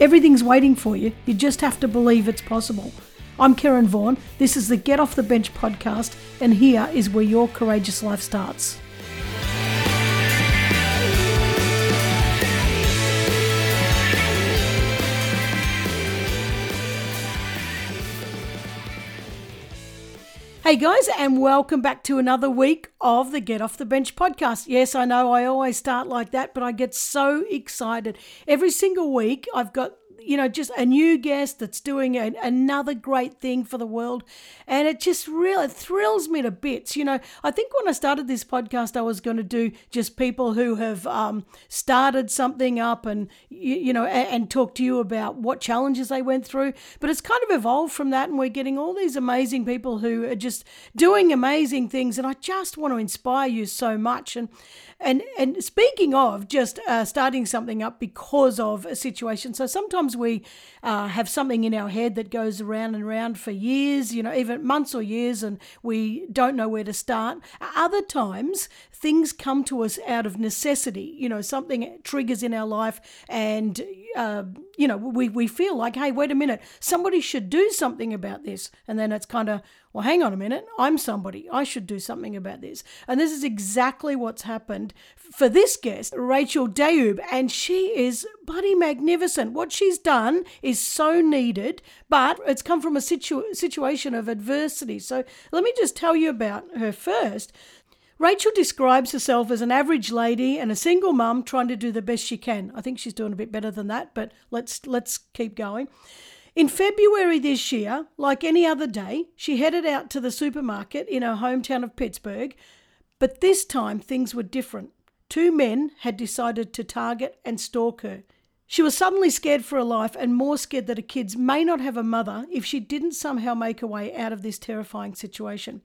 Everything's waiting for you. You just have to believe it's possible. I'm Karen Vaughan. This is the Get Off the Bench podcast, and here is where your courageous life starts. Hey guys, and welcome back to another week of the Get Off the Bench podcast. Yes, I know I always start like that, but I get so excited. Every single week, I've got you know, just a new guest that's doing a, another great thing for the world. And it just really thrills me to bits. You know, I think when I started this podcast, I was going to do just people who have um, started something up and, you, you know, and, and, talk to you about what challenges they went through. But it's kind of evolved from that. And we're getting all these amazing people who are just doing amazing things. And I just want to inspire you so much. And, and and speaking of just uh, starting something up because of a situation, so sometimes we uh, have something in our head that goes around and around for years, you know, even months or years, and we don't know where to start. Other times, things come to us out of necessity. You know, something triggers in our life, and uh, you know, we we feel like, hey, wait a minute, somebody should do something about this, and then it's kind of well, hang on a minute, I'm somebody. I should do something about this. And this is exactly what's happened for this guest, Rachel Dayoub, and she is bloody magnificent. What she's done is so needed, but it's come from a situ- situation of adversity. So let me just tell you about her first. Rachel describes herself as an average lady and a single mum trying to do the best she can. I think she's doing a bit better than that, but let's let's keep going. In February this year, like any other day, she headed out to the supermarket in her hometown of Pittsburgh, but this time things were different. Two men had decided to target and stalk her. She was suddenly scared for her life and more scared that her kids may not have a mother if she didn't somehow make her way out of this terrifying situation.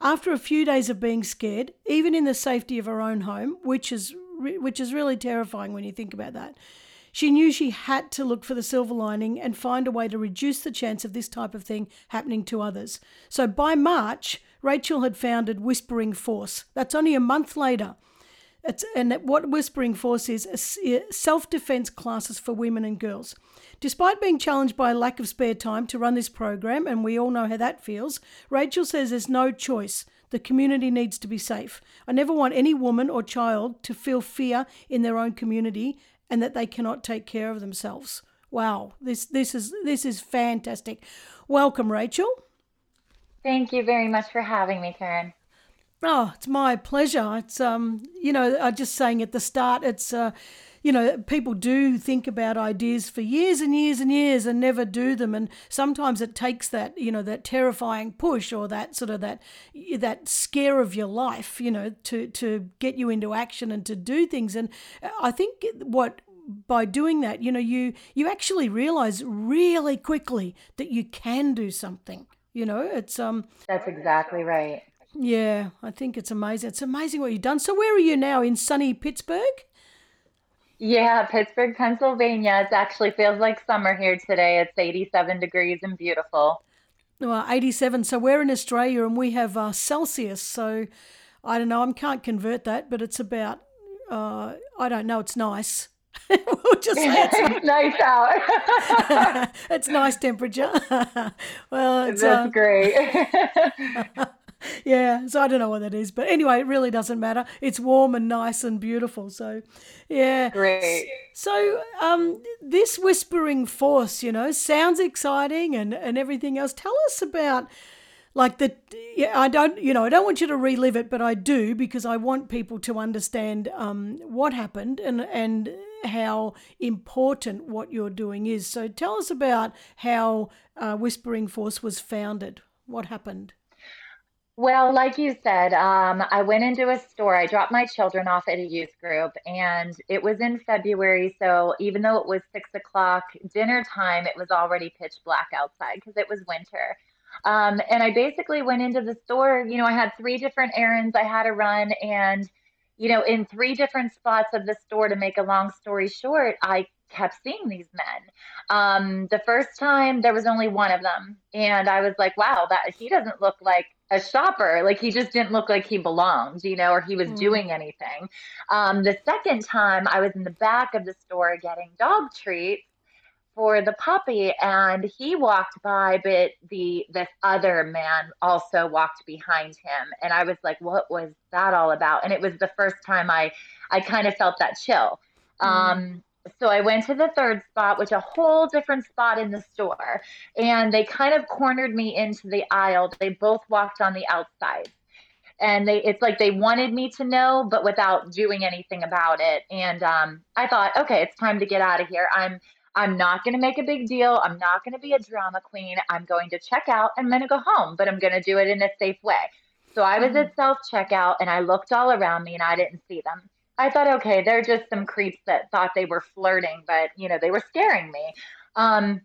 After a few days of being scared, even in the safety of her own home, which is which is really terrifying when you think about that, she knew she had to look for the silver lining and find a way to reduce the chance of this type of thing happening to others. So by March, Rachel had founded Whispering Force. That's only a month later. It's, and what Whispering Force is self defense classes for women and girls. Despite being challenged by a lack of spare time to run this program, and we all know how that feels, Rachel says there's no choice. The community needs to be safe. I never want any woman or child to feel fear in their own community, and that they cannot take care of themselves. Wow, this this is this is fantastic. Welcome, Rachel. Thank you very much for having me, Karen. Oh, it's my pleasure. It's um, you know, I just saying at the start, it's uh, you know, people do think about ideas for years and years and years and never do them. And sometimes it takes that, you know, that terrifying push or that sort of that that scare of your life, you know, to to get you into action and to do things. And I think what by doing that, you know, you you actually realize really quickly that you can do something. You know, it's um. That's exactly right. Yeah, I think it's amazing. It's amazing what you've done. So, where are you now in sunny Pittsburgh? Yeah, Pittsburgh, Pennsylvania. It actually feels like summer here today. It's 87 degrees and beautiful. Well, 87. So we're in Australia and we have uh, Celsius. So I don't know. I can't convert that, but it's about, uh, I don't know. It's nice. we'll just say it's nice out. it's nice temperature. well, it's, that's uh, great yeah, so I don't know what that is, but anyway, it really doesn't matter. It's warm and nice and beautiful. So, yeah, great. So, um, this whispering force, you know, sounds exciting and and everything else. Tell us about like the yeah, I don't you know I don't want you to relive it, but I do because I want people to understand um, what happened and and how important what you're doing is. So tell us about how uh, Whispering Force was founded. What happened? Well, like you said, um, I went into a store. I dropped my children off at a youth group, and it was in February. So even though it was six o'clock dinner time, it was already pitch black outside because it was winter. Um, and I basically went into the store. You know, I had three different errands I had to run, and you know, in three different spots of the store. To make a long story short, I kept seeing these men. Um, the first time there was only one of them, and I was like, wow, that he doesn't look like a shopper. Like he just didn't look like he belonged, you know, or he was Mm. doing anything. Um, the second time I was in the back of the store getting dog treats for the puppy and he walked by but the this other man also walked behind him and I was like what was that all about and it was the first time I I kind of felt that chill Mm. um so I went to the third spot which a whole different spot in the store. And they kind of cornered me into the aisle. They both walked on the outside. And they it's like they wanted me to know but without doing anything about it. And um i thought okay it's time to get out of here. I'm i'm not going to make a big deal. I'm not going to be a drama queen. I'm going to check out i'm going to go home but i'm going to do it in a safe way. So i was Mm. at self checkout and i looked all around me and i didn't see them i thought okay they're just some creeps that thought they were flirting but you know they were scaring me um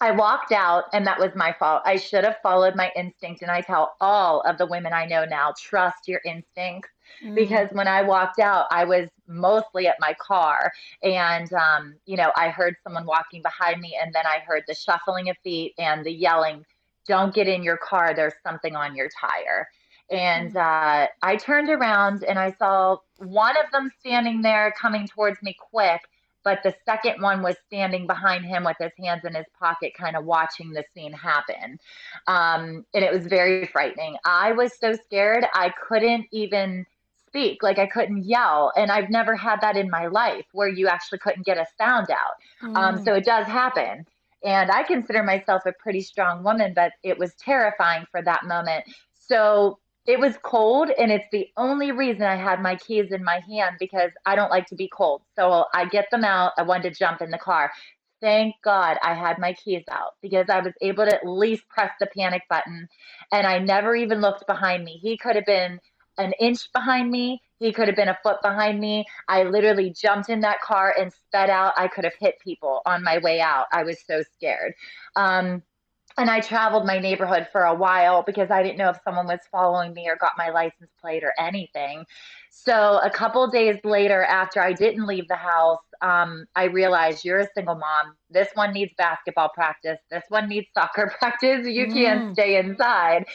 I walked out, and that was my fault. I should have followed my instinct. And I tell all of the women I know now, trust your instincts. Mm. Because when I walked out, I was mostly at my car. And, um, you know, I heard someone walking behind me, and then I heard the shuffling of feet and the yelling, Don't get in your car. There's something on your tire. And Mm. uh, I turned around and I saw one of them standing there coming towards me quick but the second one was standing behind him with his hands in his pocket, kind of watching the scene happen. Um, and it was very frightening. I was so scared, I couldn't even speak, like I couldn't yell. And I've never had that in my life where you actually couldn't get a sound out. Um, Mm. so it does happen. And I consider myself a pretty strong woman, but it was terrifying for that moment. So it was cold, and it's the only reason I had my keys in my hand because I don't like to be cold. So I get them out. I wanted to jump in the car. Thank God I had my keys out because I was able to at least press the panic button and I never even looked behind me. He could have been an inch behind me, he could have been a foot behind me. I literally jumped in that car and sped out. I could have hit people on my way out. I was so scared. Um, and I traveled my neighborhood for a while because I didn't know if someone was following me or got my license plate or anything. So a couple days later, after I didn't leave the house, um, I realized you're a single mom. This one needs basketball practice. This one needs soccer practice. You can't Mm. stay inside.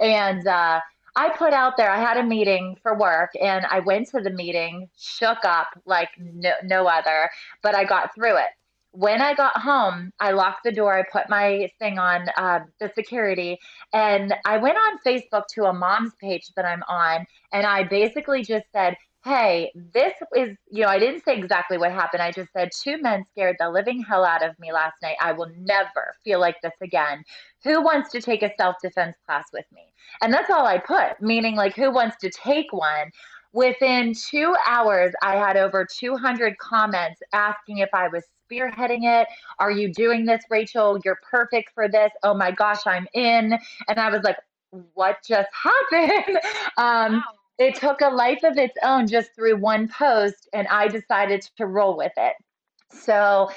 And uh, I put out there, I had a meeting for work and I went to the meeting, shook up like no, no other, but I got through it. When I got home, I locked the door, I put my thing on uh, the security, and I went on Facebook to a mom's page that I'm on, and I basically just said, Hey, this is, you know, I didn't say exactly what happened. I just said, Two men scared the living hell out of me last night. I will never feel like this again. Who wants to take a self defense class with me? And that's all I put, meaning like who wants to take one? Within two hours, I had over 200 comments asking if I was spearheading it. Are you doing this, Rachel? You're perfect for this. Oh my gosh, I'm in. And I was like, what just happened? um, Wow. it took a life of its own just through one post, and I decided to roll with it. So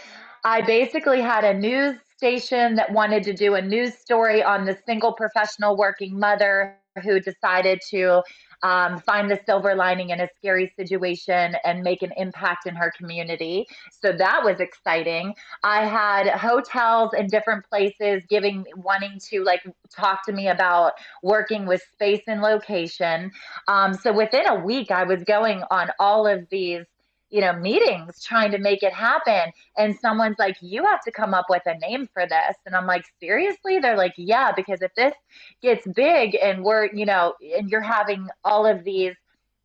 I basically had a news station that wanted to do a news story on the single professional working mother who decided to um, find the silver lining in a scary situation and make an impact in her community. So that was exciting. I had hotels in different places giving, wanting to like talk to me about working with space and location. Um, so within a week, I was going on all of these you know meetings trying to make it happen and someone's like, you have to come up with a name for this. And I'm like, seriously? They're like, yeah, because if this gets big and we're, you know, and you're having all of these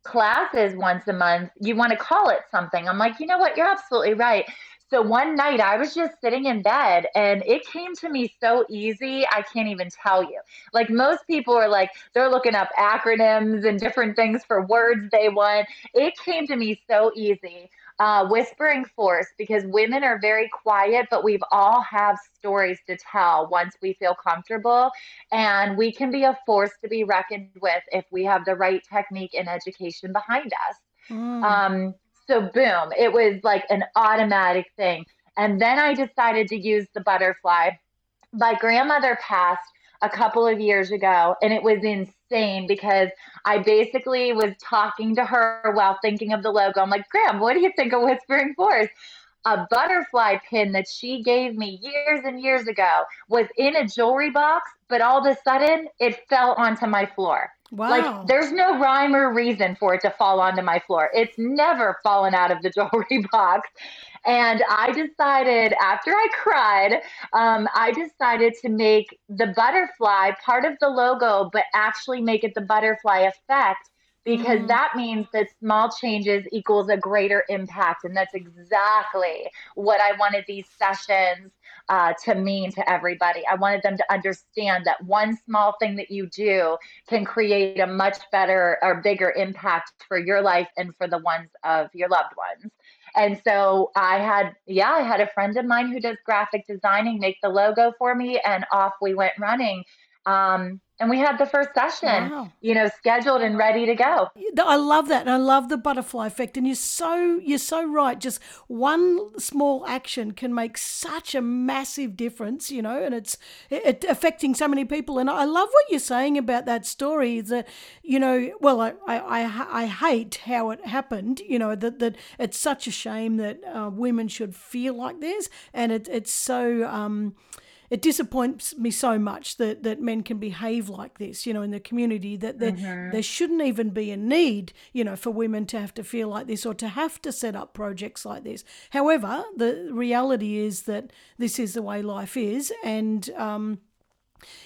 classes once a month, you want to call it something. I'm like, you know what? You're absolutely right. So one night I was just sitting in bed and it came to me so easy, I can't even tell you. Like most people are like, they're looking up acronyms and different things for words they want. It came to me so easy. Uh, whispering force because women are very quiet, but we've all have stories to tell once we feel comfortable, and we can be a force to be reckoned with if we have the right technique and education behind us. Mm. Um, so boom, it was like an automatic thing. And then I decided to use the butterfly. My grandmother passed a couple of years ago and it was insane because I basically was talking to her while thinking of the logo. I'm like, Gram, what do you think of Whispering Force? A butterfly pin that she gave me years and years ago was in a jewelry box, but all of a sudden it fell onto my floor. Wow. Like there's no rhyme or reason for it to fall onto my floor. It's never fallen out of the jewelry box. And I decided after I cried, um, I decided to make the butterfly part of the logo, but actually make it the butterfly effect because mm. that means that small changes equals a greater impact. And that's exactly what I wanted these sessions uh, to mean to everybody. I wanted them to understand that one small thing that you do can create a much better or bigger impact for your life and for the ones of your loved ones. And so I had, yeah, I had a friend of mine who does graphic designing make the logo for me, and off we went running. Um, and we had the first session wow. you know scheduled and ready to go. I love that. And i love the butterfly effect. And you're so you're so right. Just one small action can make such a massive difference you know and it's it, affecting so many people. And i love what you're saying about that story that you know well i i i, I hate how it happened you know that that it's such a shame that uh, women should feel like this. And it, it's so um it disappoints me so much that, that men can behave like this, you know, in the community, that there, mm-hmm. there shouldn't even be a need, you know, for women to have to feel like this or to have to set up projects like this. However, the reality is that this is the way life is. And, um,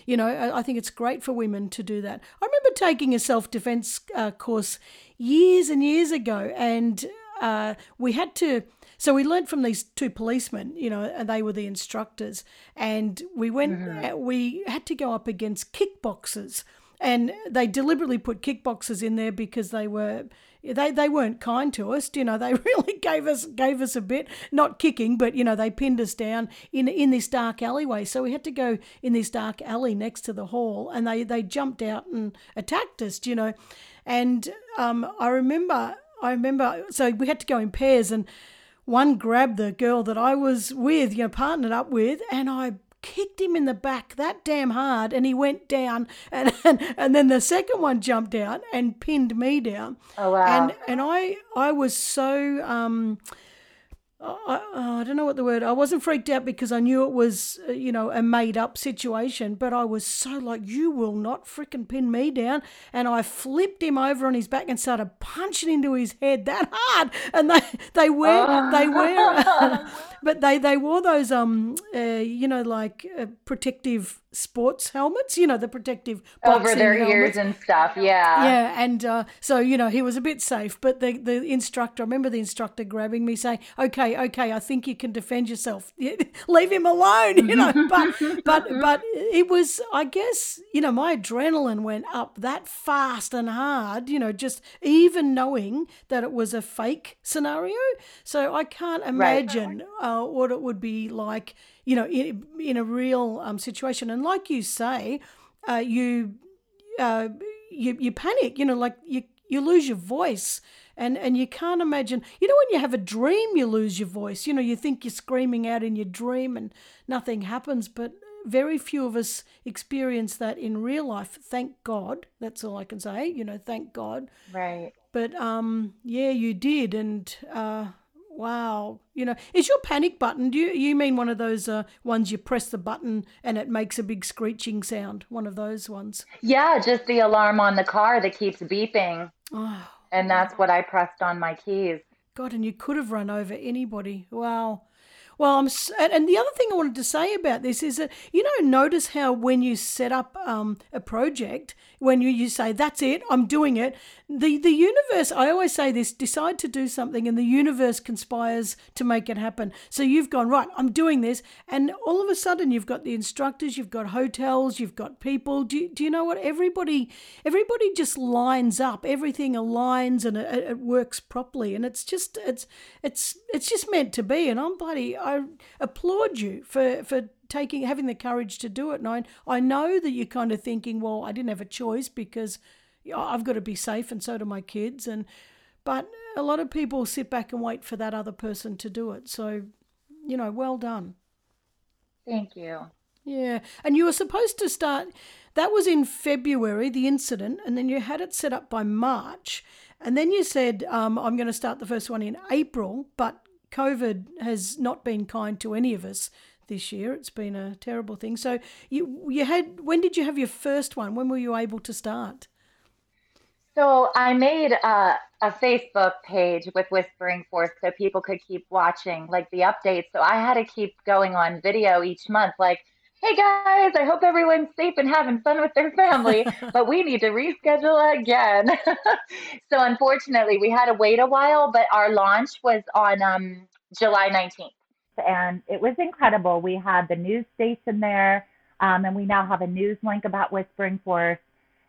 you know, I, think it's great for women to do that. I remember taking a self defense uh, course years and years ago, and uh, we had to so we learned from these two policemen, you know, and they were the instructors. And we went, mm-hmm. we had to go up against kickboxers. And they deliberately put kickboxers in there because they were they they weren't kind to us. You know, they really gave us gave us a bit, not kicking, but you know, they pinned us down in in this dark alleyway. So we had to go in this dark alley next to the hall, and they they jumped out and attacked us. You know, and um, I remember I remember so we had to go in pairs and one grabbed the girl that I was with, you know, partnered up with, and I kicked him in the back that damn hard and he went down and and, and then the second one jumped out and pinned me down. Oh wow. And and i i was so um I, I don't know what the word. I wasn't freaked out because I knew it was, uh, you know, a made up situation, but I was so like, you will not freaking pin me down. And I flipped him over on his back and started punching into his head that hard. And they they wear oh. they wear, but they they wore those um uh, you know like uh, protective sports helmets, you know, the protective over their ears and stuff. Yeah. Yeah. And uh, so, you know, he was a bit safe. But the, the instructor, I remember the instructor grabbing me saying, okay, okay, I think you can defend yourself. Leave him alone, you know. but, but, but it was, I guess, you know, my adrenaline went up that fast and hard, you know, just even knowing that it was a fake scenario. So I can't imagine right. uh, what it would be like you know, in, in a real um, situation. And like you say, uh, you, uh, you you panic. You know, like you you lose your voice, and and you can't imagine. You know, when you have a dream, you lose your voice. You know, you think you're screaming out in your dream, and nothing happens. But very few of us experience that in real life. Thank God. That's all I can say. You know, thank God. Right. But um, yeah, you did, and uh, Wow. You know, is your panic button, do you, you mean one of those uh, ones you press the button and it makes a big screeching sound? One of those ones? Yeah, just the alarm on the car that keeps beeping. Oh. And that's what I pressed on my keys. God, and you could have run over anybody. Wow. Well, I'm, and the other thing I wanted to say about this is that you know, notice how when you set up um, a project, when you, you say that's it, I'm doing it, the the universe. I always say this: decide to do something, and the universe conspires to make it happen. So you've gone right. I'm doing this, and all of a sudden you've got the instructors, you've got hotels, you've got people. Do do you know what? Everybody everybody just lines up. Everything aligns and it, it works properly, and it's just it's it's it's just meant to be. And I'm bloody I applaud you for for taking having the courage to do it. And I, I know that you're kind of thinking, well, I didn't have a choice because I've got to be safe, and so do my kids. And but a lot of people sit back and wait for that other person to do it. So, you know, well done. Thank you. Yeah, and you were supposed to start. That was in February, the incident, and then you had it set up by March. And then you said, um, I'm going to start the first one in April, but COVID has not been kind to any of us this year. It's been a terrible thing. So you you had when did you have your first one? When were you able to start? So I made a, a Facebook page with Whispering Force so people could keep watching like the updates. So I had to keep going on video each month, like hey guys, I hope everyone's safe and having fun with their family, but we need to reschedule again. so unfortunately, we had to wait a while, but our launch was on um, July 19th. And it was incredible. We had the news station there, um, and we now have a news link about Whispering Force.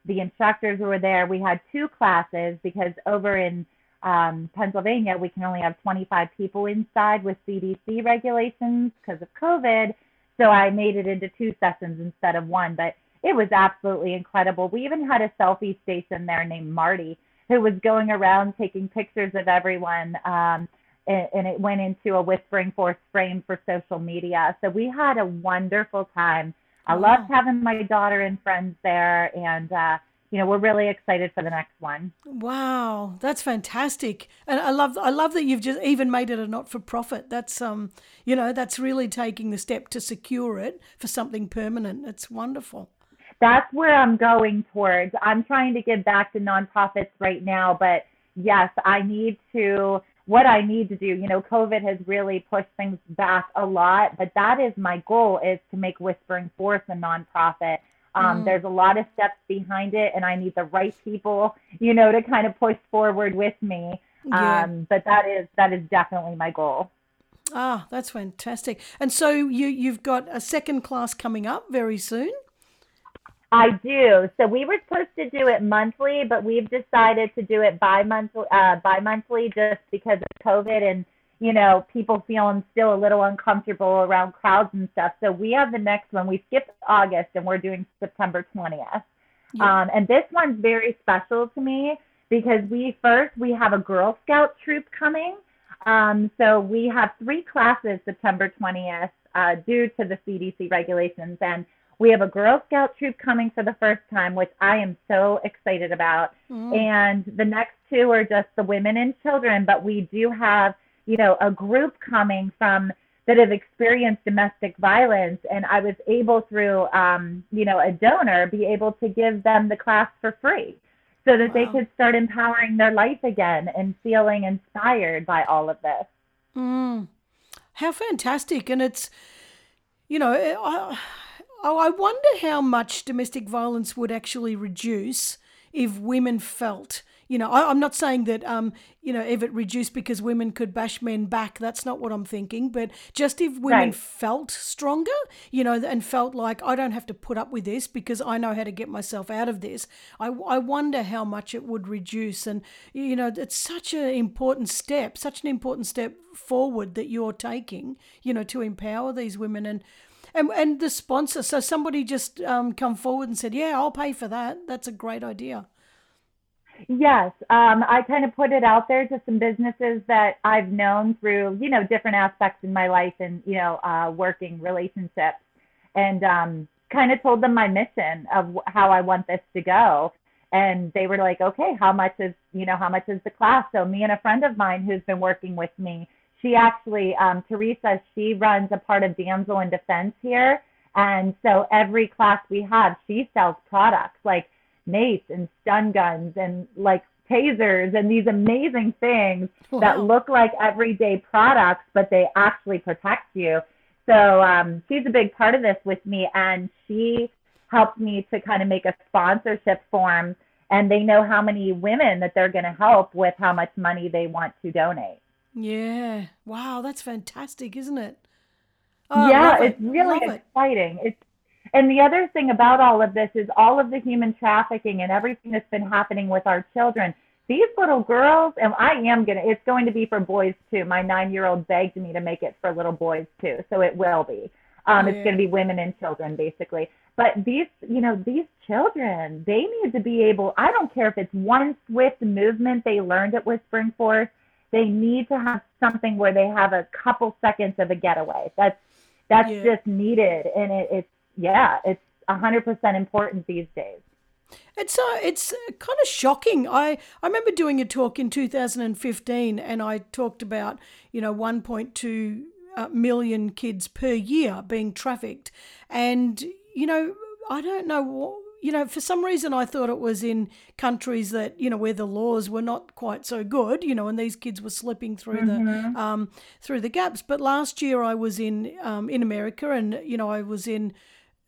The instructors were there. We had two classes because over in um, Pennsylvania, we can only have 25 people inside with CDC regulations because of COVID. So I made it into two sessions instead of one, but it was absolutely incredible. We even had a selfie station there named Marty who was going around taking pictures of everyone. Um, and, and it went into a Whispering Force frame for social media. So we had a wonderful time. I loved having my daughter and friends there, and uh, you know we're really excited for the next one. Wow, that's fantastic, and I love I love that you've just even made it a not for profit. That's um you know that's really taking the step to secure it for something permanent. It's wonderful. That's where I'm going towards. I'm trying to give back to nonprofits right now, but yes, I need to what I need to do. You know, COVID has really pushed things back a lot, but that is my goal is to make Whispering Force a nonprofit. Um, mm. There's a lot of steps behind it, and I need the right people, you know, to kind of push forward with me. Yeah. Um, but that is that is definitely my goal. Ah, that's fantastic. And so you you've got a second class coming up very soon. I do. So we were supposed to do it monthly, but we've decided to do it bi-monthly, uh, bi-monthly just because of COVID and you know, people feeling still a little uncomfortable around crowds and stuff. So we have the next one. We skipped August and we're doing September 20th. Yeah. Um, and this one's very special to me because we first we have a Girl Scout troop coming. Um, so we have three classes September 20th uh, due to the CDC regulations, and we have a Girl Scout troop coming for the first time, which I am so excited about. Mm. And the next two are just the women and children, but we do have you know, a group coming from that have experienced domestic violence and I was able through um, you know, a donor be able to give them the class for free so that wow. they could start empowering their life again and feeling inspired by all of this. Mm. How fantastic. And it's, you know, I, I wonder how much domestic violence would actually reduce if women felt you know, I, am not saying that, um, you know, if it reduced because women could bash men back, that's not what I'm thinking. But just if women right. felt stronger, you know, and felt like I don't have to put up with this because I know how to get myself out of this, I, I wonder how much it would reduce. And, you know, it's such an important step, such an important step forward that you're taking, you know, to empower these women. And, and, and the sponsor, so somebody just um, come forward and said, yeah, I'll pay for that. That's a great idea. Yes, um, I kind of put it out there to some businesses that I've known through, you know, different aspects in my life and, you know, uh, working relationships, and um, kind of told them my mission of how I want this to go. And they were like, okay, how much is, you know, how much is the class? So me and a friend of mine who's been working with me, she actually, um, Teresa, she runs a part of Damsel in Defense here. And so every class we have, she sells products like mace and stun guns and like tasers and these amazing things wow. that look like everyday products, but they actually protect you. So um, she's a big part of this with me, and she helped me to kind of make a sponsorship form, and they know how many women that they're going to help with how much money they want to donate. Yeah. Wow, that's fantastic, isn't it? Oh, yeah, it's really exciting. It. It's and the other thing about all of this is all of the human trafficking and everything that's been happening with our children. These little girls, and I am gonna. It's going to be for boys too. My nine-year-old begged me to make it for little boys too, so it will be. Um, yeah. It's going to be women and children basically. But these, you know, these children, they need to be able. I don't care if it's one swift movement they learned at Whispering Force. They need to have something where they have a couple seconds of a getaway. That's that's yeah. just needed, and it, it's yeah, it's hundred percent important these days. It's uh, it's kind of shocking. I, I remember doing a talk in 2015, and I talked about you know 1.2 uh, kids per year being trafficked, and you know I don't know what you know, for some reason, I thought it was in countries that you know where the laws were not quite so good, you know, and these kids were slipping through mm-hmm. the um, through the gaps. But last year, I was in um, in America, and you know, I was in.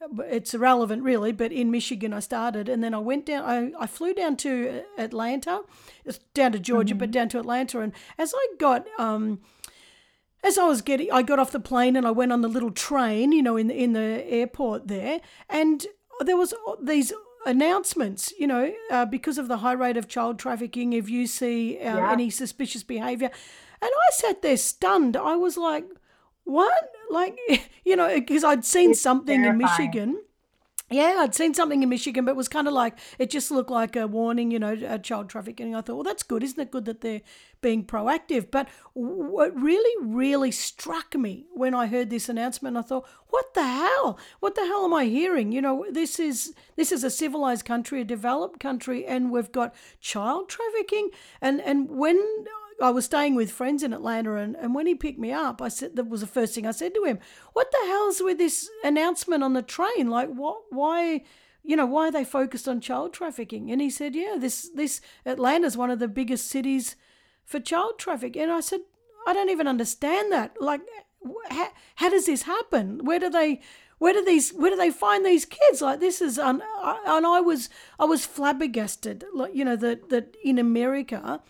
It's irrelevant, really, but in Michigan I started, and then I went down. I, I flew down to Atlanta, down to Georgia, mm-hmm. but down to Atlanta, and as I got um, as I was getting, I got off the plane and I went on the little train, you know, in in the airport there, and there was these announcements, you know, uh, because of the high rate of child trafficking, if you see uh, yeah. any suspicious behavior. And I sat there stunned. I was like, what? Like, you know, because I'd seen it's something terrifying. in Michigan yeah, I'd seen something in Michigan, but it was kind of like it just looked like a warning, you know, a child trafficking. I thought, well, that's good, isn't it? Good that they're being proactive. But what really, really struck me when I heard this announcement, I thought, what the hell? What the hell am I hearing? You know, this is this is a civilized country, a developed country, and we've got child trafficking. And and when I was staying with friends in Atlanta, and, and when he picked me up, I said that was the first thing I said to him. What the hell's with this announcement on the train? Like, what? Why? You know, why are they focused on child trafficking? And he said, yeah, this this Atlanta's one of the biggest cities for child trafficking. And I said, I don't even understand that. Like, how, how does this happen? Where do they? Where do these? Where do they find these kids? Like this is, un, and I was, I was flabbergasted. Like you know that that in America,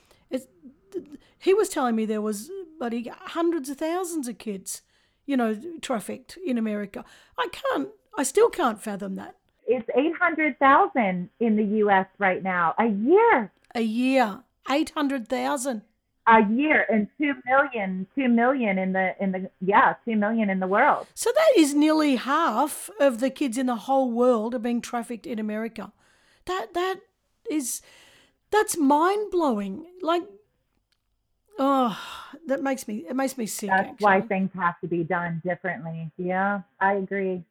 he was telling me there was bloody hundreds of thousands of kids, you know, trafficked in America. I can't, I still can't fathom that. It's 800,000 in the U.S. right now, a year. A year, 800,000. A year and 2 million, 2 million in the, in the, yeah, 2 million in the world. So that is nearly half of the kids in the whole world are being trafficked in America. That, that is, that's mind blowing. Like, Oh, that makes me it makes me sick. That's actually. why things have to be done differently. Yeah, I agree.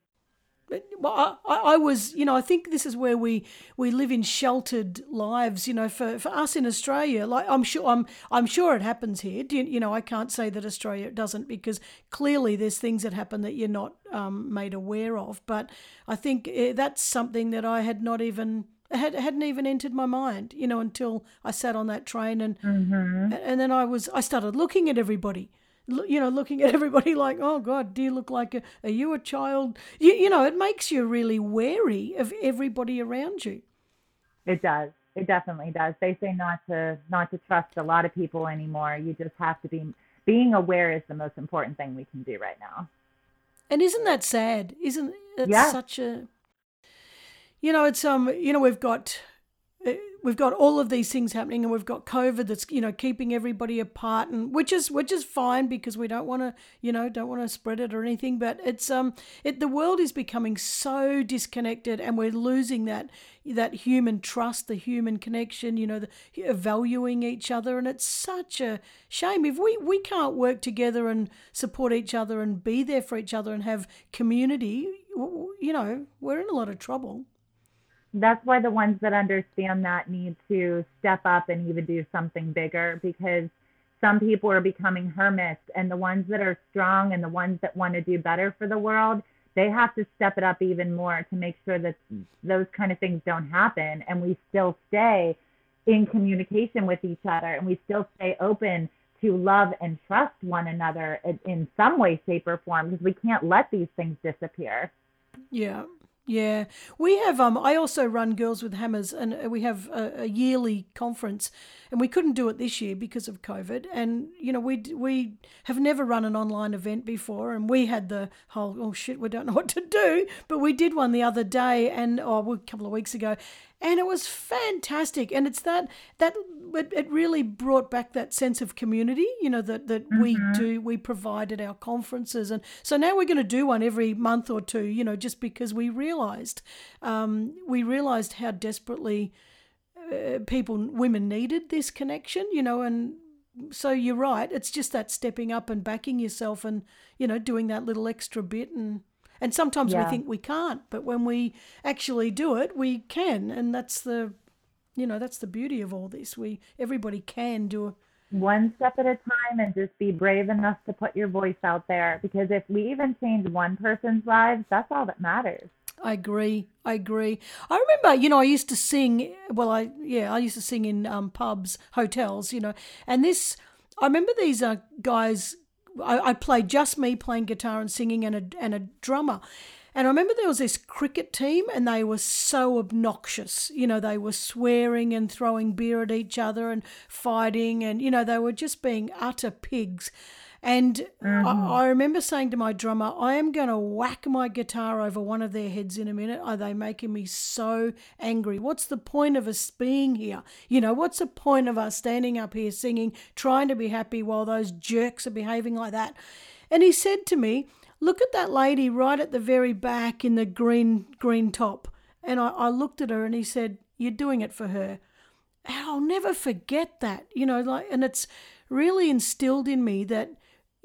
But, well, I, I was, you know, I think this is where we, we live in sheltered lives. You know, for, for us in Australia, like I'm sure I'm I'm sure it happens here. You, you know, I can't say that Australia doesn't because clearly there's things that happen that you're not um, made aware of. But I think eh, that's something that I had not even had, hadn't even entered my mind, you know, until I sat on that train and mm-hmm. and then I was I started looking at everybody, you know, looking at everybody like, oh God, do you look like a are you a child? You, you know, it makes you really wary of everybody around you. It does. It definitely does. They say not to not to trust a lot of people anymore. You just have to be being aware is the most important thing we can do right now. And isn't that sad? Isn't it yeah. such a you know, it's um, you know, we've got eh, we've got all of these things happening, and we've got COVID that's you know keeping everybody apart, and which is which is fine because we don't want to you know don't want to spread it or anything. But it's um, it the world is becoming so disconnected, and we're losing that that human trust, the human connection, you know, the valuing each other, and it's such a shame if we we can't work together and support each other and be there for each other and have community. You know, we're in a lot of trouble that's why the ones that understand that need to step up and even do something bigger because some people are becoming hermits and the ones that are strong and the ones that want to do better for the world they have to step it up even more to make sure that hmm. those kind of things don't happen and we still stay in communication with each other and we still stay open to love and trust one another in, in some way, shape, or form because we can't let these things disappear. Yeah. Yeah, we have. Um, I also run Girls with Hammers, and uh, we have a, a, yearly conference, and we couldn't do it this year because of COVID. And you know, we we have never run an online event before, and we had the whole oh shit, we don't know what to do. But we did one the other day, and oh, a couple of weeks ago, and it was fantastic. And it's that that it, it really brought back that sense of community, you know, that that mm-hmm. we do we provided our conferences, and so now we're going to do one every month or two, you know, just because we realised um, we realised how desperately uh, people women needed this connection, you know, and so you're right. It's just that stepping up and backing yourself, and you know, doing that little extra bit and and sometimes yeah. we think we can't, but when we actually do it, we can. And that's the, you know, that's the beauty of all this. We everybody can do it. One step at a time and just be brave enough to put your voice out there. Because if we even change one person's lives, that's all that matters. I agree. I agree. I remember, you know, I used to sing. Well, I yeah, I used to sing in um, pubs, hotels, you know, and this. I remember these uh, guys I, I played just me playing guitar and singing and a, and a drummer. And I remember there was this cricket team, and they were so obnoxious. You know, they were swearing and throwing beer at each other and fighting, and, you know, they were just being utter pigs. And mm-hmm. I, I, remember saying to my drummer, I am going to whack my guitar over one of their heads in a minute. Are they making me so angry? What's the point of us being here? You know, what's the point of us standing up here singing, trying to be happy while those jerks are behaving like that? And he said to me, Look at that lady right at the very back in the green green top. And I, I looked at her and he said, You're doing it for her. And I'll never forget that, you know, like and it's really instilled in me that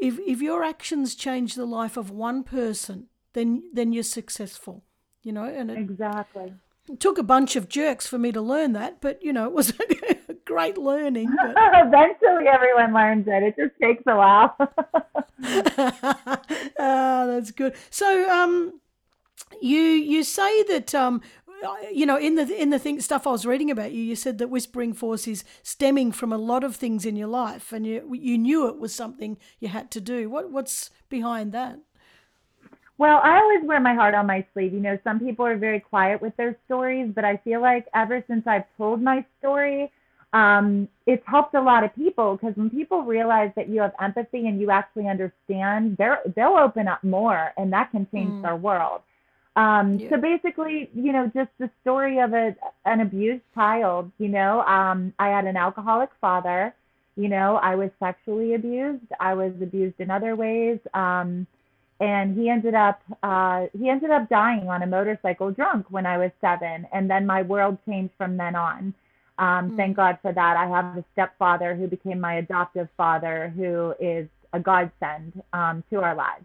if if your actions change the life of one person, then then you're successful. You know, and it exactly took a bunch of jerks for me to learn that, but you know, it was a great learning. But... Eventually, everyone learns it. It just takes a while. ah, that's good. So, um, you you say that um, you know, in the in the thing stuff I was reading about you, you said that whispering force is stemming from a lot of things in your life, and you you knew it was something you had to do. What what's behind that? Well, I always wear my heart on my sleeve. You know, some people are very quiet with their stories, but I feel like ever since I've told my story, um, it's helped a lot of people because when people realize that you have empathy and you actually understand, they're, they'll open up more, and that can change mm. their world. Um, yeah. So basically, you know, just the story of a an abused child. You know, um, I had an alcoholic father. You know, I was sexually abused. I was abused in other ways. Um, and he ended up uh, he ended up dying on a motorcycle drunk when I was seven, and then my world changed from then on. Um, mm Thank God for that. I have a stepfather who became my adoptive father, who is a godsend um, to our lives.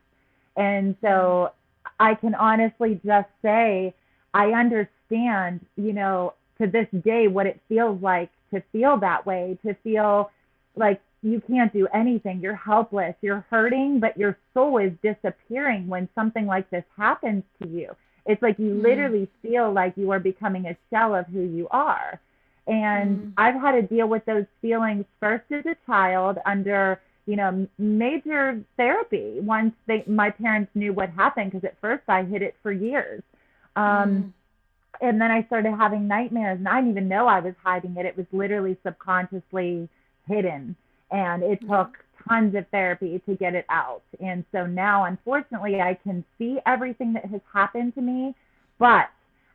And so I can honestly just say I understand, you know, to this day what it feels like to feel that way, to feel like you can't do anything, you're helpless, you're hurting, but your soul is disappearing when something like this happens to you. It's like you mm. literally feel like you are becoming a shell of who you are. And mm. I've had to deal with those feelings first as a child under you know, major therapy once they my parents knew what happened because at first I hid it for years. Um, mm. And then I started having nightmares, and I didn't even know I was hiding it. It was literally subconsciously hidden, and it mm. took tons of therapy to get it out. And so now, unfortunately, I can see everything that has happened to me, but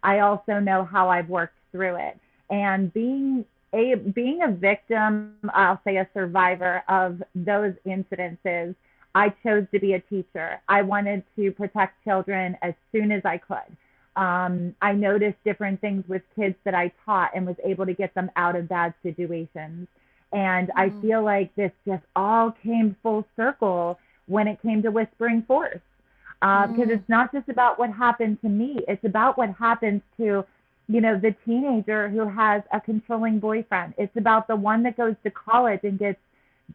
I also know how I've worked through it. And being a being a victim, I'll say a survivor of those incidences, I chose to be a teacher. I wanted to protect children as soon as I could. Um, I noticed different things with kids that I taught and was able to get them out of bad situations. And mm-hmm. I feel like this just all came full circle when it came to Whispering Force. Uh, mm-hmm. Because it's not just about what happened to me, it's about what happens to you know, the teenager who has a controlling boyfriend. It's about the one that goes to college and gets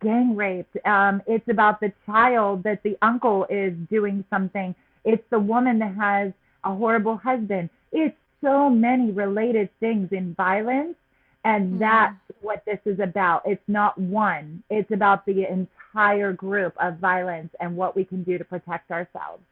gang raped. Um, it's about the child that the uncle is doing something. It's the woman that has a horrible husband. It's so many related things in violence And mm. that's what this is about. It's not one, it's about the entire group of violence and what we can do to protect ourselves.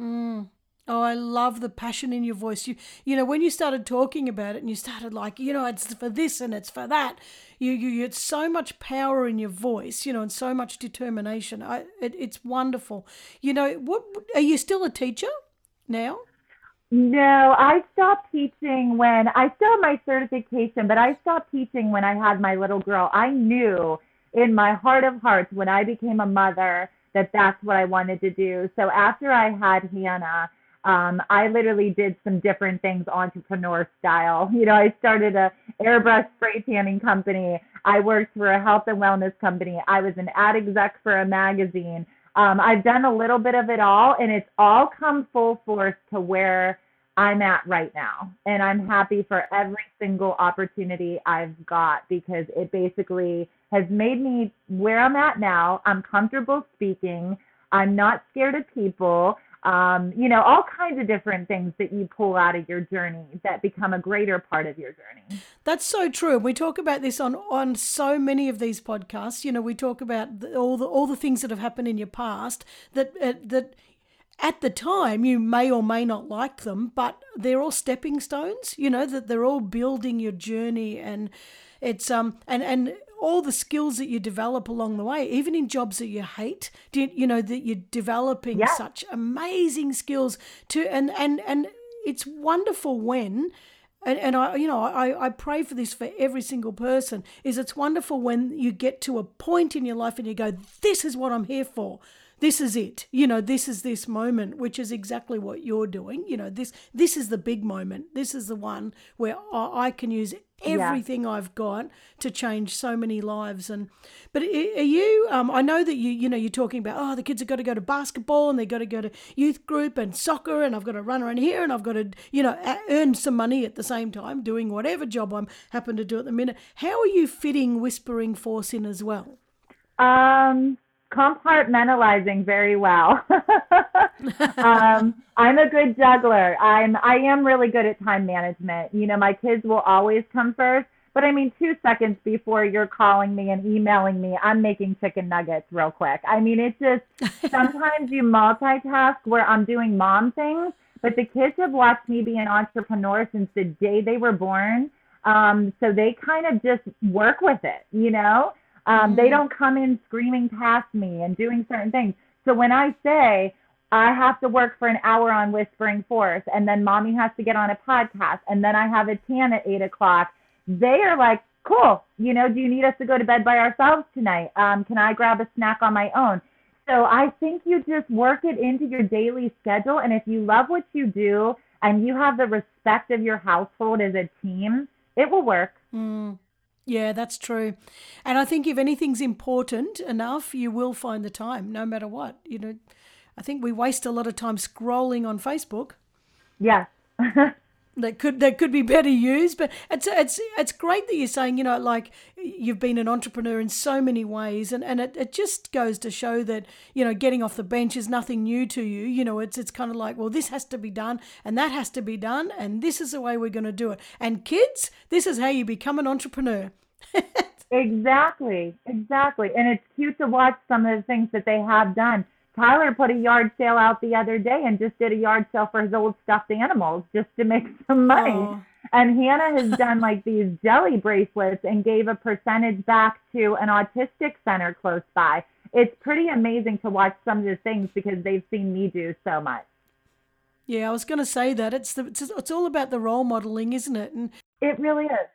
Mm. Oh, I love the passion in your voice. You, you know, when you started talking about it, and you started like, you know, it's for this and it's for that. You, you, you it's so much power in your voice, you know, and so much determination. I, it, it's wonderful. You know, what are you still a teacher now? No, I stopped teaching when I still have my certification, but I stopped teaching when I had my little girl. I knew in my heart of hearts when I became a mother that that's what I wanted to do. So after I had Hannah um, I literally did some different things entrepreneur style. You know, I started a airbrush spray tanning company. I worked for a health and wellness company. I was an ad exec for a magazine. Um, I've done a little bit of it all, and it's all come full force to where I'm at right now. And I'm happy for every single opportunity I've got because it basically has made me where I'm at now. I'm comfortable speaking. I'm not scared of people um, you know, all kinds of different things that you pull out of your journey that become a greater part of your journey. That's so true. We talk about this on on so many of these podcasts. You know, we talk about the, all the all the things that have happened in your past that uh, that at the time you may or may not like them, but they're all stepping stones. You know that they're all building your journey and it's um and and all the skills that you develop along the way, even in jobs that you hate, you, you know that you're developing yeah. such amazing skills to and and and it's wonderful when and, and I you know I, I pray for this for every single person is it's wonderful when you get to a point in your life and you go this is what I'm here for this is it you know this is this moment which is exactly what you're doing you know this this is the big moment this is the one where I, I can use everything yeah. I've got to change so many lives. And but are you? Um, I know that you you know you're talking about oh the kids have got to go to basketball and they've got to go to youth group and soccer and I've got to run around here and I've got to you know earn some money at the same time doing whatever job I'm happen to do at the minute. How are you fitting Whispering Force in as well? Um, compartmentalizing very well. um, I'm a good juggler. I'm I am really good at time management. You know, my kids will always come first. But I mean, two seconds before you're calling me and emailing me, I'm making chicken nuggets real quick. I mean, it's just sometimes you multitask where I'm doing mom things, but the kids have watched me be an entrepreneur since the day they were born. Um, so they kind of just work with it, you know? Um, mm-hmm. They don't come in screaming past me and doing certain things. So when I say I have to work for an hour on Whispering Force, and then mommy has to get on a podcast, and then I have a tan at eight o'clock, they are like, cool. You know, do you need us to go to bed by ourselves tonight? Um, can I grab a snack on my own? So I think you just work it into your daily schedule. And if you love what you do and you have the respect of your household as a team, it will work. Mm. Yeah, that's true. And I think if anything's important enough, you will find the time, no matter what. You know, I think we waste a lot of time scrolling on Facebook. Yeah. that could that could be better used. But it's it's it's great that you're saying, you know, like you've been an entrepreneur in so many ways and, and it, it just goes to show that, you know, getting off the bench is nothing new to you. You know, it's it's kind of like, well, this has to be done and that has to be done and this is the way we're gonna do it. And kids, this is how you become an entrepreneur. exactly. Exactly. And it's cute to watch some of the things that they have done Tyler put a yard sale out the other day and just did a yard sale for his old stuffed animals just to make some money. Oh. And Hannah has done like these jelly bracelets and gave a percentage back to an autistic center close by. It's pretty amazing to watch some of the things because they've seen me do so much. Yeah, I was going to say that it's the it's, it's all about the role modeling, isn't it? And it really is.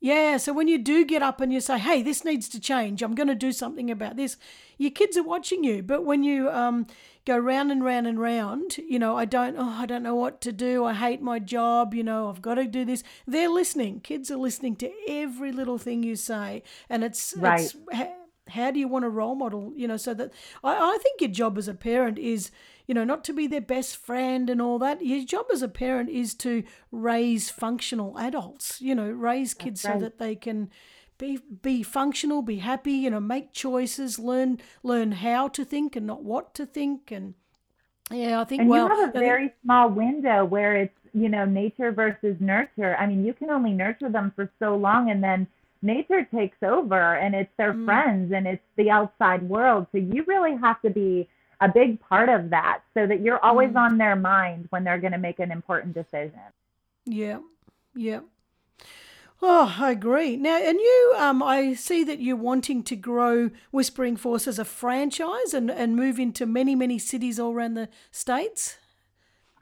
Yeah, so when you do get up and you say, "Hey, this needs to change. I'm going to do something about this," your kids are watching you. But when you um, go round and round and round, you know, I don't, oh, I don't know what to do. I hate my job. You know, I've got to do this. They're listening. Kids are listening to every little thing you say, and it's right. It's, how do you want to role model? You know, so that I, I think your job as a parent is you know, not to be their best friend and all that. Your job as a parent is to raise functional adults, you know, raise kids right. so that they can be be functional, be happy, you know, make choices, learn learn how to think and not what to think and yeah, I think and well, you have a very small window where it's you know, nature versus nurture. I mean, you can only nurture them for so long and then nature takes over and it's their mm. friends and it's the outside world. So you really have to be a big part of that so that you're always mm. on their mind when they're going to make an important decision. Yeah. Yeah. Oh, I agree. Now, and you, um, I see that you're wanting to grow Whispering Force as a franchise and, and move into many, many cities all around the states.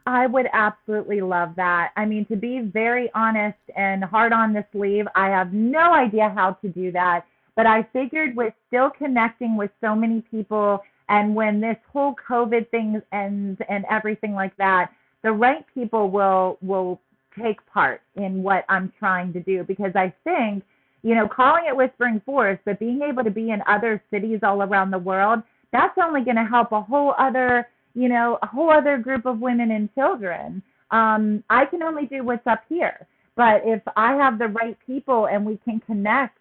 I would absolutely love that. I mean, to be very honest and hard on the sleeve, I have no idea how to do that. But I figured with still connecting with so many people and when this whole COVID thing ends and everything like that, the right people will will take part in what I'm trying to do because I think, you know, calling it Whispering Force, but being able to be in other cities all around the world, that's only going to help a whole other you know, a whole other group of women and children. Um, I can only do what's up here. But if I have the right people and we can connect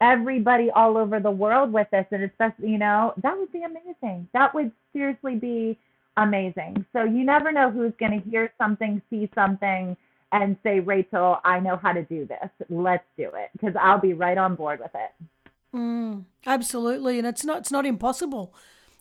everybody all over the world with this, and especially, you know, that would be amazing. That would seriously be amazing. So you never know who's going to hear something, see something, and say, Rachel, I know how to do this. Let's do it because I'll be right on board with it. Mm, absolutely, and it's not it's not impossible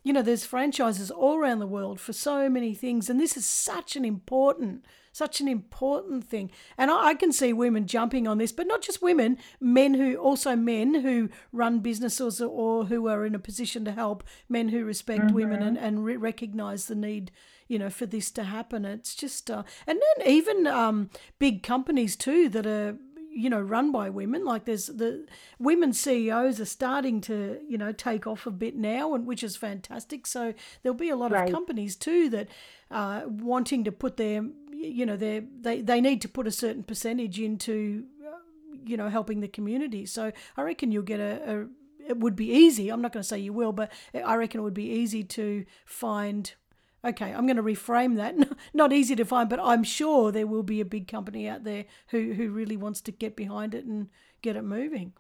you know, there's franchises all around the world for so many things, and this is such an important, such an important thing. And I, I, can see women jumping on this, but not just women, men who also men who run businesses or who are in a position to help men who respect mm-hmm. women and and re- recognize the need you know for this to happen it's just uh, and then even um, big companies too that are you know run by women. Like there's the women CEOs are starting to you know take off a bit now and which is fantastic. So there'll be a lot right. of companies too that uh, wanting to put their you know their they they need to put a certain percentage into uh, you know helping the community. So I reckon you'll get a, a it would be easy I'm not going to say you will but I reckon it would be easy to find okay, I'm going to reframe that. Not easy to find, but I'm sure there will be a big company out there who, who really wants to get behind it and get it moving.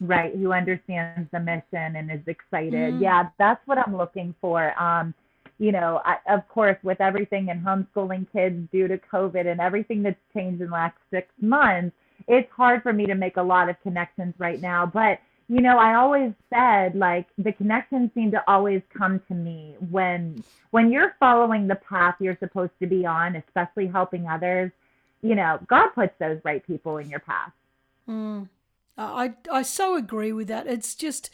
Right, who understands the mission and is excited. Mm. Yeah, that's what I'm looking for. Um, you know, I, of course, with everything and homeschooling kids due to COVID and everything that's changed in the last six months, it's hard for me to make a lot of connections right now. But you know, I always said like the connections seem to always come to me when when you're following the path you're supposed to be on, especially helping others. You know, God puts those right people in your path. Mm. I I so agree with that. It's just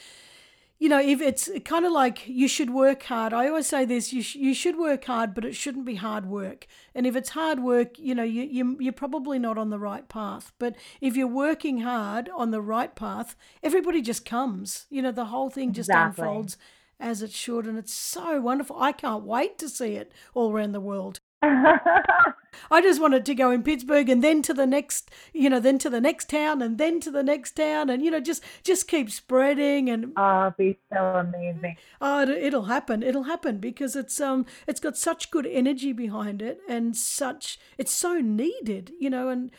you know, if it's kind of like you should work hard. I always say this: you sh- you should work hard, but it shouldn't be hard work. And if it's hard work, you know, you, you you're probably not on the right path. But if you're working hard on the right path, everybody just comes. You know, the whole thing just exactly. unfolds as it should, and it's so wonderful. I can't wait to see it all around the world. I just wanted to go in Pittsburgh and then to the next, you know, then to the next town and then to the next town and you know just just keep spreading and oh, be so amazing. Oh, it, will happen. It'll happen because it's um it's got such good energy behind it and such it's so needed, you know, and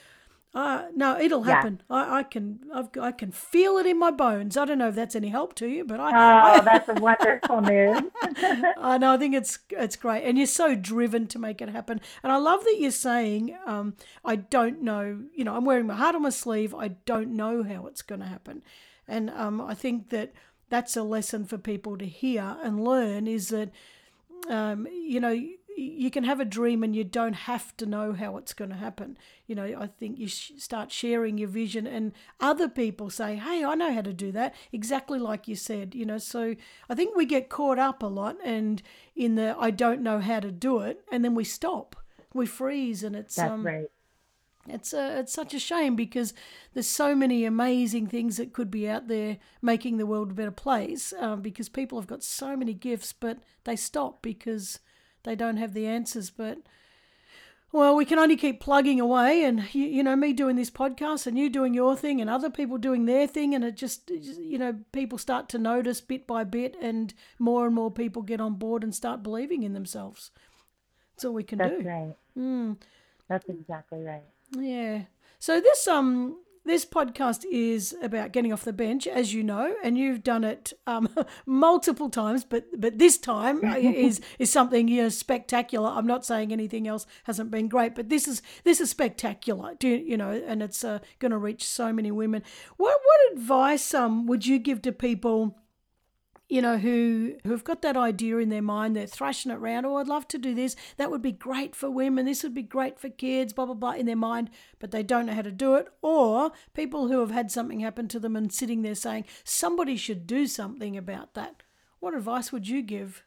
uh, no, it'll happen. Yeah. I, I can I've, I can feel it in my bones. I don't know if that's any help to you, but I. Oh, I, that's a wonderful news. I know. I think it's it's great, and you're so driven to make it happen. And I love that you're saying, um, I don't know. You know, I'm wearing my heart on my sleeve. I don't know how it's going to happen, and um, I think that that's a lesson for people to hear and learn. Is that, um, you know you can have a dream and you don't have to know how it's going to happen. You know, I think you sh- start sharing your vision and other people say, hey, I know how to do that, exactly like you said. You know, so I think we get caught up a lot and in the I don't know how to do it, and then we stop, we freeze, and it's. That's um, right. It's a, it's such a shame because there's so many amazing things that could be out there making the world a better place. Um, because people have got so many gifts, but they stop because they don't have the answers. But well, we can only keep plugging away, and you, you know, me doing this podcast, and you doing your thing, and other people doing their thing, and it just, you know, people start to notice bit by bit, and more and more people get on board and start believing in themselves. That's all we can That's do. That's right. Mm. That's exactly right. Yeah. So this um this podcast is about getting off the bench, as you know, and you've done it um, multiple times. But but this time is is something you know spectacular. I'm not saying anything else hasn't been great, but this is this is spectacular. Do you, you know? And it's uh, going to reach so many women. What what advice um would you give to people? You know, who who've got that idea in their mind, they're thrashing it around, oh, I'd love to do this. That would be great for women. This would be great for kids, blah, blah, blah, in their mind, but they don't know how to do it. Or people who have had something happen to them and sitting there saying, somebody should do something about that. What advice would you give?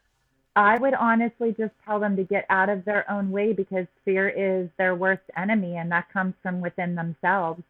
I would honestly just tell them to get out of their own way because fear is their worst enemy and that comes from within themselves.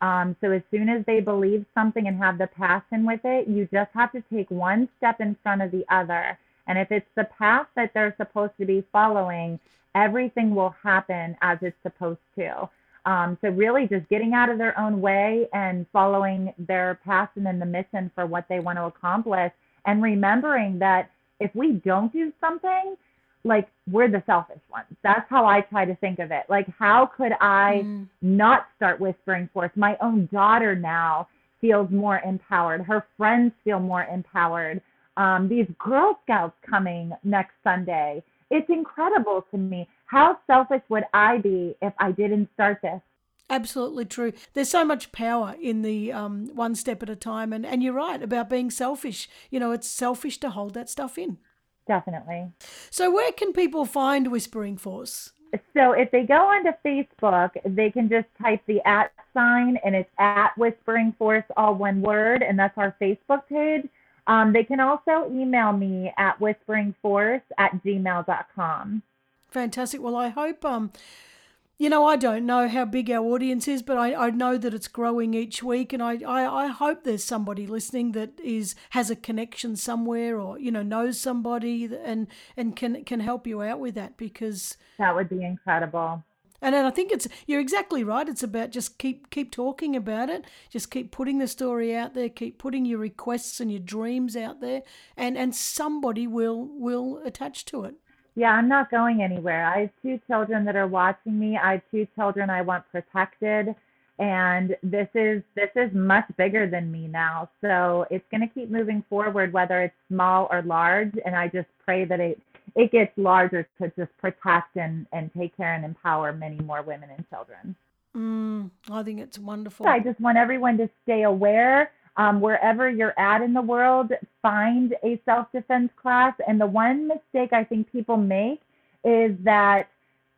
Um, so as soon as they believe something and have the passion with it, you just have to take one step in front of the other. And if it's the path that they're supposed to be following, everything will happen as it's supposed to. Um, so really just getting out of their own way and following their passion and the mission for what they want to accomplish and remembering that if we don't do something, like we're the selfish ones. That's how I try to think of it. Like, how could I mm. not start Whispering Force? My own daughter now feels more empowered. Her friends feel more empowered. Um, these Girl Scouts coming next Sunday. It's incredible to me. How selfish would I be if I didn't start this? Absolutely true. There's so much power in the um, one step at a time. And, and you're right about being selfish. You know, it's selfish to hold that stuff in. Definitely. So, where can people find Whispering Force? So, if they go onto Facebook, they can just type the at sign and it's at Whispering Force, all one word, and that's our Facebook page. Um, they can also email me at whisperingforce at gmail.com. Fantastic. Well, I hope um, you know, I don't know how big our audience is, but I, I know that it's growing each week, and I, I, I hope there's somebody listening that is has a connection somewhere, or you know, knows somebody and and can can help you out with that because that would be incredible. And then I think it's you're exactly right. It's about just keep keep talking about it, just keep putting the story out there, keep putting your requests and your dreams out there, and and somebody will will attach to it. Yeah, I'm not going anywhere. I have two children that are watching me. I have two children I want protected and this is this is much bigger than me now. So it's going to keep moving forward whether it's small or large and I just pray that it it gets larger to just protect and and take care and empower many more women and children. Mm, I think it's wonderful. I just want everyone to stay aware um, wherever you're at in the world, find a self defense class. And the one mistake I think people make is that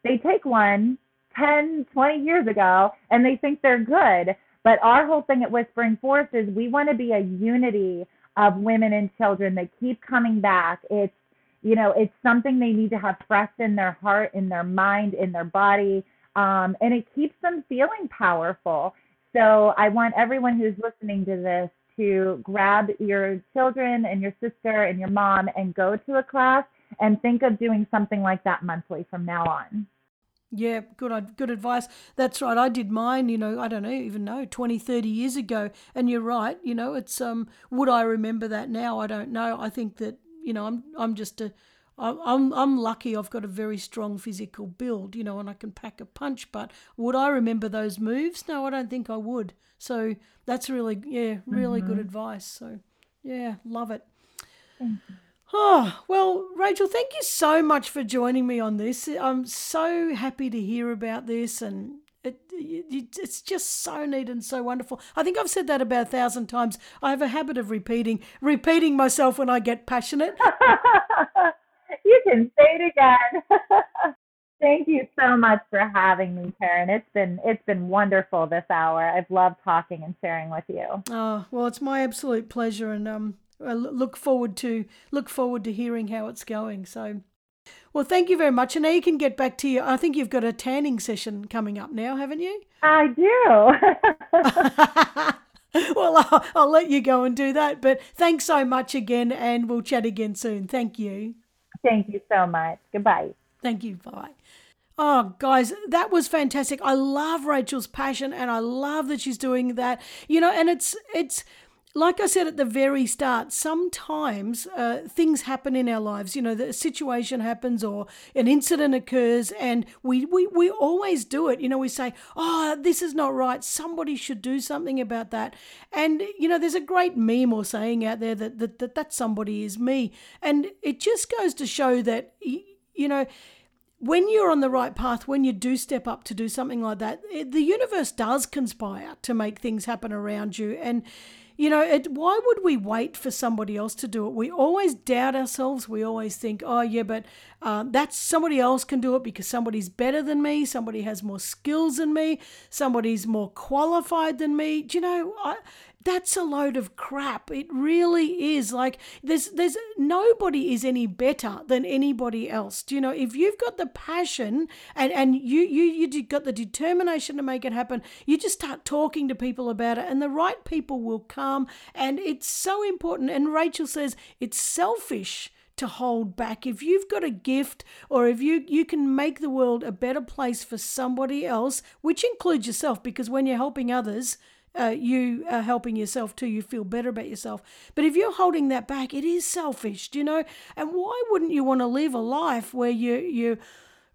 they take one 10, 20 years ago and they think they're good. But our whole thing at Whispering Force is we want to be a unity of women and children that keep coming back. It's, you know, it's something they need to have fresh in their heart, in their mind, in their body. Um, and it keeps them feeling powerful. So I want everyone who's listening to this to grab your children and your sister and your mom and go to a class and think of doing something like that monthly from now on. Yeah, good good advice. That's right. I did mine, you know, I don't know, even know, 20, 30 years ago. And you're right, you know, it's um would I remember that now? I don't know. I think that, you know, I'm I'm just a I'm I'm lucky I've got a very strong physical build, you know, and I can pack a punch, but would I remember those moves? No, I don't think I would. So that's really yeah, really mm-hmm. good advice. So yeah, love it. Oh, well, Rachel, thank you so much for joining me on this. I'm so happy to hear about this and it, it, it's just so neat and so wonderful. I think I've said that about a thousand times. I have a habit of repeating, repeating myself when I get passionate. you can say it again. Thank you so much for having me, Karen. It's been it's been wonderful this hour. I've loved talking and sharing with you. Oh well, it's my absolute pleasure, and um, I look forward to look forward to hearing how it's going. So, well, thank you very much. And now you can get back to you. I think you've got a tanning session coming up now, haven't you? I do. well, I'll, I'll let you go and do that. But thanks so much again, and we'll chat again soon. Thank you. Thank you so much. Goodbye. Thank you. Bye. Oh, guys, that was fantastic. I love Rachel's passion and I love that she's doing that. You know, and it's it's like I said at the very start, sometimes uh, things happen in our lives. You know, the situation happens or an incident occurs, and we, we, we always do it. You know, we say, Oh, this is not right. Somebody should do something about that. And, you know, there's a great meme or saying out there that that, that, that somebody is me. And it just goes to show that, you know, when you're on the right path, when you do step up to do something like that, the universe does conspire to make things happen around you. And, you know, it, why would we wait for somebody else to do it? We always doubt ourselves. We always think, oh, yeah, but um, that's somebody else can do it because somebody's better than me. Somebody has more skills than me. Somebody's more qualified than me. Do you know, I, that's a load of crap. It really is. Like there's there's nobody is any better than anybody else. Do you know if you've got the passion and and you you you got the determination to make it happen, you just start talking to people about it and the right people will come and it's so important and Rachel says it's selfish to hold back. If you've got a gift or if you you can make the world a better place for somebody else, which includes yourself because when you're helping others, uh, you are helping yourself too. You feel better about yourself. But if you're holding that back, it is selfish, do you know? And why wouldn't you want to live a life where you you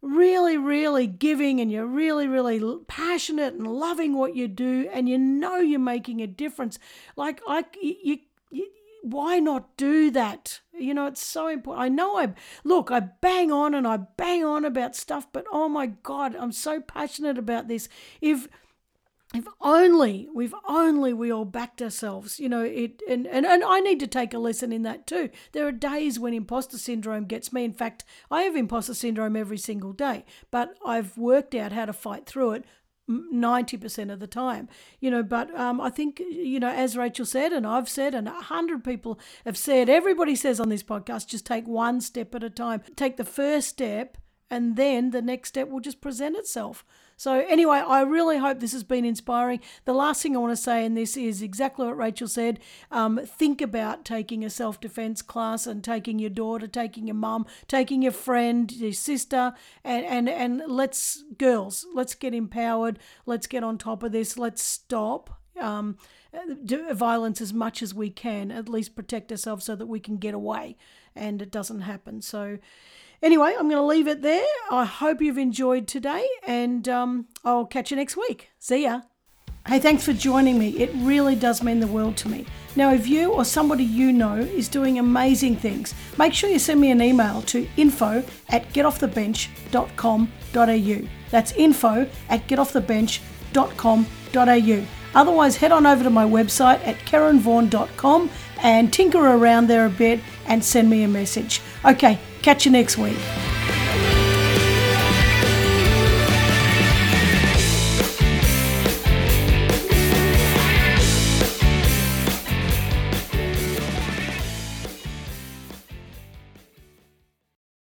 really, really giving and you're really, really passionate and loving what you do and you know you're making a difference? Like I, you, you why not do that? You know, it's so important. I know I look, I bang on and I bang on about stuff, but oh my God, I'm so passionate about this. If if only we've only we all backed ourselves you know it and, and and i need to take a lesson in that too. There are days when imposter syndrome gets me. In fact i have imposter syndrome every single day but i've worked out how to fight through it 90% of the time. You know but um, i think you know as rachel said and i've said and a hundred people have said everybody says on this podcast just take one step at a time. Take the first step and then the next step will just present itself so, anyway, I really hope this has been inspiring. The last thing I want to say in this is exactly what Rachel said. Um, think about taking a self defense class and taking your daughter, taking your mum, taking your friend, your sister, and, and, and let's, girls, let's get empowered. Let's get on top of this. Let's stop. Um, violence as much as we can, at least protect ourselves so that we can get away and it doesn't happen. So, Anyway, I'm going to leave it there. I hope you've enjoyed today, and um, I'll catch you next week. See ya. Hey, thanks for joining me. It really does mean the world to me. Now, if you or somebody you know is doing amazing things, make sure you send me an email to info at getoffthebench.com.au. That's info at getoffthebench.com.au. Otherwise, head on over to my website at karenvaughan.com and tinker around there a bit and send me a message. Okay, Catch you next week.